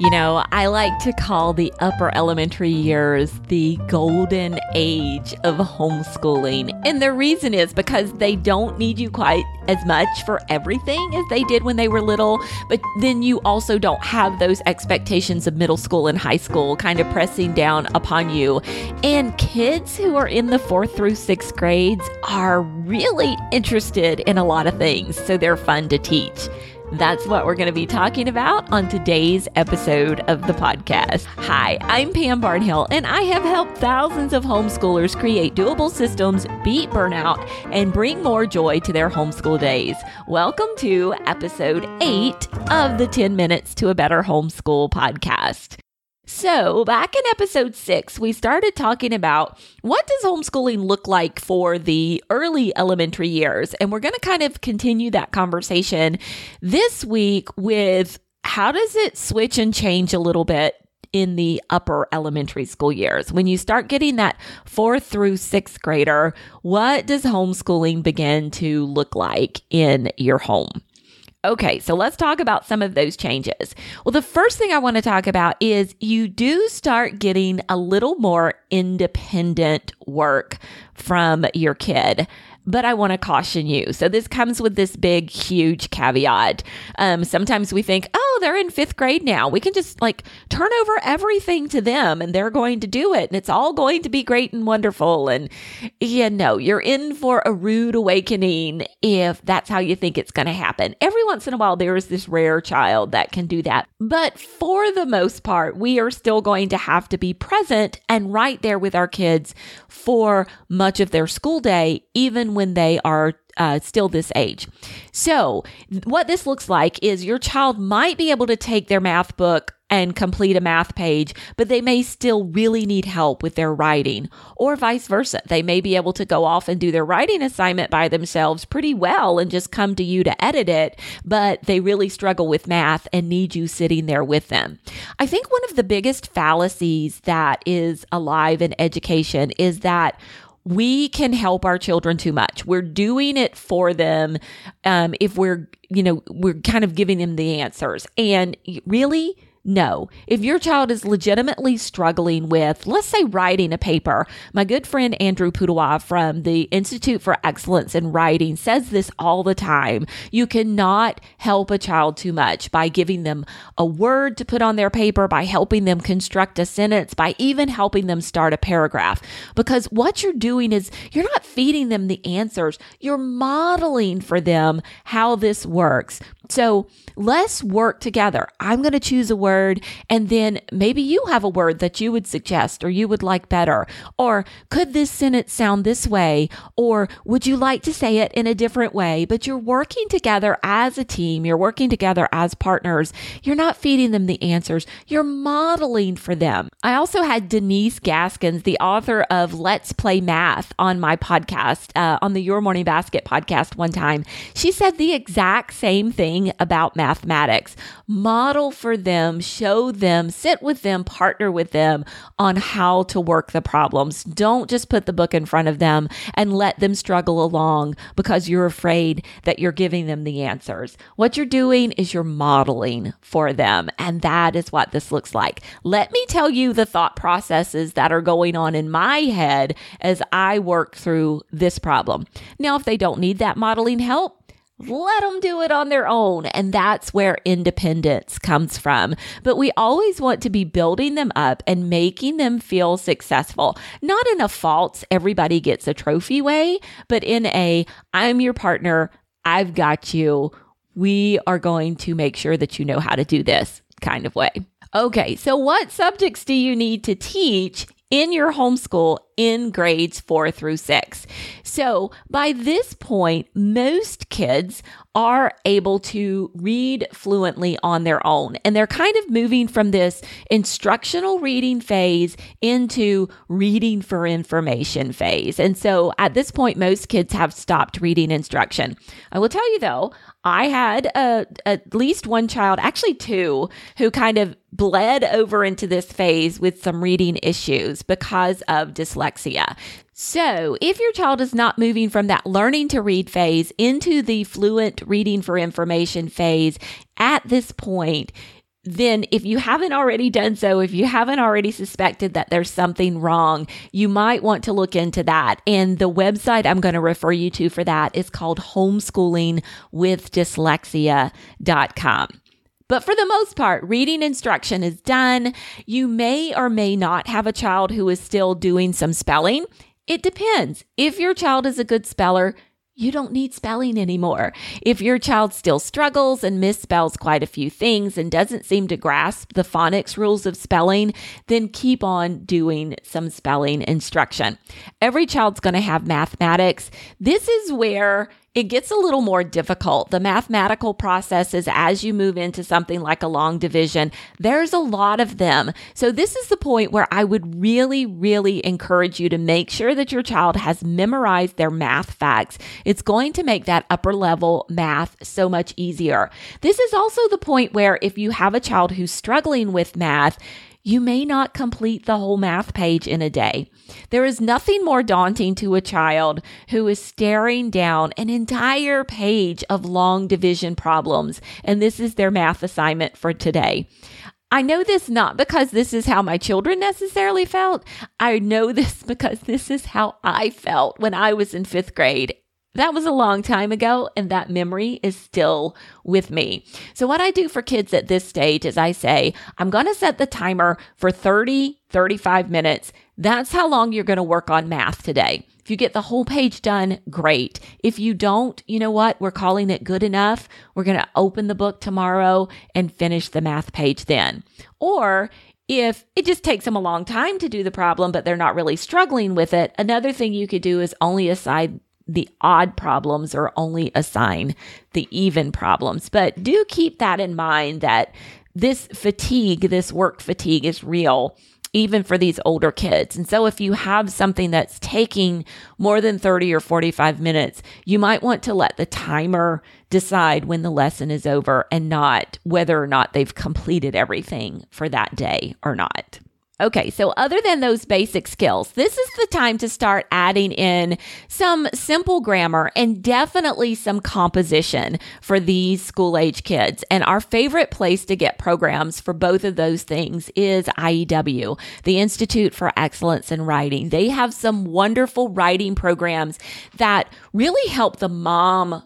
You know, I like to call the upper elementary years the golden age of homeschooling. And the reason is because they don't need you quite as much for everything as they did when they were little, but then you also don't have those expectations of middle school and high school kind of pressing down upon you. And kids who are in the fourth through sixth grades are really interested in a lot of things, so they're fun to teach. That's what we're going to be talking about on today's episode of the podcast. Hi, I'm Pam Barnhill, and I have helped thousands of homeschoolers create doable systems, beat burnout, and bring more joy to their homeschool days. Welcome to episode eight of the 10 Minutes to a Better Homeschool podcast. So, back in episode six, we started talking about what does homeschooling look like for the early elementary years. And we're going to kind of continue that conversation this week with how does it switch and change a little bit in the upper elementary school years. When you start getting that fourth through sixth grader, what does homeschooling begin to look like in your home? Okay, so let's talk about some of those changes. Well, the first thing I want to talk about is you do start getting a little more independent work from your kid but I want to caution you. So this comes with this big, huge caveat. Um, sometimes we think, oh, they're in fifth grade now. We can just like turn over everything to them and they're going to do it and it's all going to be great and wonderful. And yeah, no, you're in for a rude awakening if that's how you think it's going to happen. Every once in a while, there is this rare child that can do that. But for the most part, we are still going to have to be present and right there with our kids for much of their school day, even when they are uh, still this age. So, what this looks like is your child might be able to take their math book and complete a math page, but they may still really need help with their writing, or vice versa. They may be able to go off and do their writing assignment by themselves pretty well and just come to you to edit it, but they really struggle with math and need you sitting there with them. I think one of the biggest fallacies that is alive in education is that we can help our children too much. We're doing it for them um, if we're, you know, we're kind of giving them the answers. And really, no. If your child is legitimately struggling with, let's say, writing a paper, my good friend Andrew Pudewa from the Institute for Excellence in Writing says this all the time. You cannot help a child too much by giving them a word to put on their paper, by helping them construct a sentence, by even helping them start a paragraph. Because what you're doing is you're not feeding them the answers, you're modeling for them how this works. So let's work together. I'm going to choose a word, and then maybe you have a word that you would suggest or you would like better. Or could this sentence sound this way? Or would you like to say it in a different way? But you're working together as a team, you're working together as partners. You're not feeding them the answers, you're modeling for them. I also had Denise Gaskins, the author of Let's Play Math, on my podcast, uh, on the Your Morning Basket podcast one time. She said the exact same thing about mathematics. Model for them, show them, sit with them, partner with them on how to work the problems. Don't just put the book in front of them and let them struggle along because you're afraid that you're giving them the answers. What you're doing is you're modeling for them. And that is what this looks like. Let me tell you the thought processes that are going on in my head as I work through this problem. Now, if they don't need that modeling help, let them do it on their own. And that's where independence comes from. But we always want to be building them up and making them feel successful, not in a false, everybody gets a trophy way, but in a, I'm your partner, I've got you. We are going to make sure that you know how to do this kind of way. Okay, so what subjects do you need to teach in your homeschool in grades four through six. So by this point, most kids are able to read fluently on their own. And they're kind of moving from this instructional reading phase into reading for information phase. And so at this point, most kids have stopped reading instruction. I will tell you though, I had a, at least one child, actually two, who kind of bled over into this phase with some reading issues because of dyslexia. So, if your child is not moving from that learning to read phase into the fluent reading for information phase at this point, then if you haven't already done so, if you haven't already suspected that there's something wrong, you might want to look into that. And the website I'm going to refer you to for that is called homeschoolingwithdyslexia.com. But for the most part, reading instruction is done. You may or may not have a child who is still doing some spelling. It depends. If your child is a good speller, you don't need spelling anymore. If your child still struggles and misspells quite a few things and doesn't seem to grasp the phonics rules of spelling, then keep on doing some spelling instruction. Every child's going to have mathematics. This is where it gets a little more difficult. The mathematical processes as you move into something like a long division, there's a lot of them. So this is the point where I would really, really encourage you to make sure that your child has memorized their math facts. It's going to make that upper level math so much easier. This is also the point where if you have a child who's struggling with math, you may not complete the whole math page in a day. There is nothing more daunting to a child who is staring down an entire page of long division problems, and this is their math assignment for today. I know this not because this is how my children necessarily felt. I know this because this is how I felt when I was in fifth grade that was a long time ago, and that memory is still with me. So, what I do for kids at this stage is I say, I'm going to set the timer for 30, 35 minutes. That's how long you're going to work on math today. If you get the whole page done, great. If you don't, you know what? We're calling it good enough. We're going to open the book tomorrow and finish the math page then. Or if it just takes them a long time to do the problem, but they're not really struggling with it, another thing you could do is only assign the odd problems or only assign the even problems. But do keep that in mind that this fatigue, this work fatigue is real even for these older kids. And so if you have something that's taking more than 30 or 45 minutes, you might want to let the timer decide when the lesson is over and not whether or not they've completed everything for that day or not. Okay, so other than those basic skills, this is the time to start adding in some simple grammar and definitely some composition for these school age kids. And our favorite place to get programs for both of those things is IEW, the Institute for Excellence in Writing. They have some wonderful writing programs that really help the mom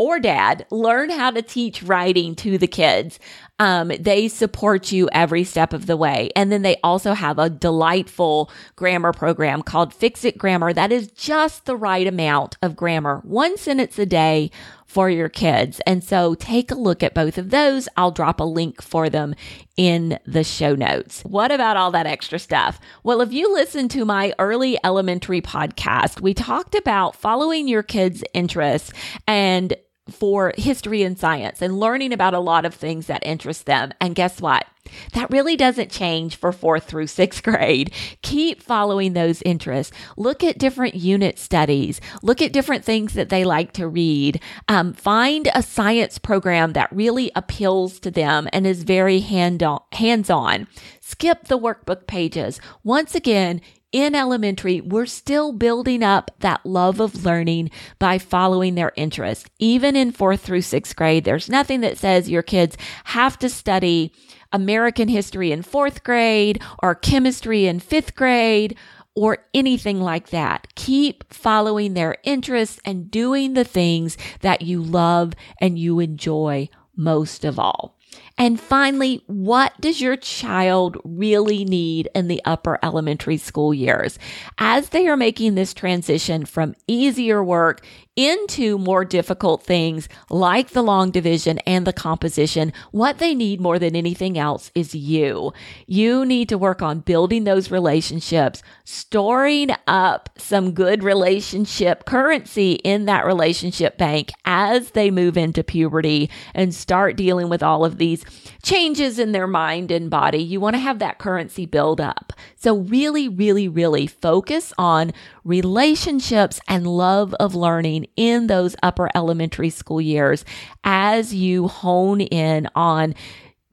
or dad learn how to teach writing to the kids. Um, they support you every step of the way. And then they also have a delightful grammar program called Fix It Grammar that is just the right amount of grammar, one sentence a day for your kids. And so take a look at both of those. I'll drop a link for them in the show notes. What about all that extra stuff? Well, if you listen to my early elementary podcast, we talked about following your kids' interests and for history and science and learning about a lot of things that interest them. And guess what? That really doesn't change for fourth through sixth grade. Keep following those interests. Look at different unit studies. Look at different things that they like to read. Um, find a science program that really appeals to them and is very hand on, hands on. Skip the workbook pages. Once again, in elementary, we're still building up that love of learning by following their interest. Even in fourth through sixth grade, there's nothing that says your kids have to study American history in fourth grade or chemistry in fifth grade or anything like that. Keep following their interests and doing the things that you love and you enjoy most of all. And finally, what does your child really need in the upper elementary school years? As they are making this transition from easier work into more difficult things like the long division and the composition, what they need more than anything else is you. You need to work on building those relationships, storing up some good relationship currency in that relationship bank as they move into puberty and start dealing with all of these changes in their mind and body. You want to have that currency build up. So really, really, really focus on relationships and love of learning in those upper elementary school years as you hone in on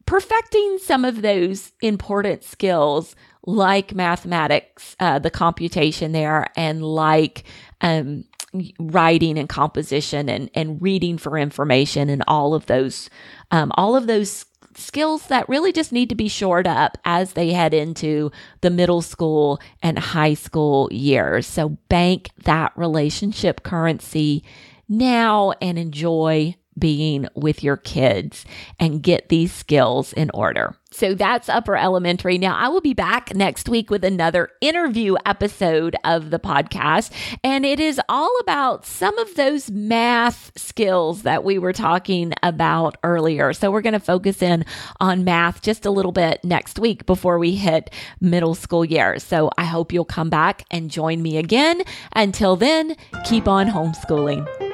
perfecting some of those important skills like mathematics, uh, the computation there, and like um, writing and composition and, and reading for information and all of those um, all of those skills that really just need to be shored up as they head into the middle school and high school years. So bank that relationship currency now and enjoy being with your kids and get these skills in order. So that's upper elementary. Now, I will be back next week with another interview episode of the podcast, and it is all about some of those math skills that we were talking about earlier. So, we're going to focus in on math just a little bit next week before we hit middle school year. So, I hope you'll come back and join me again. Until then, keep on homeschooling.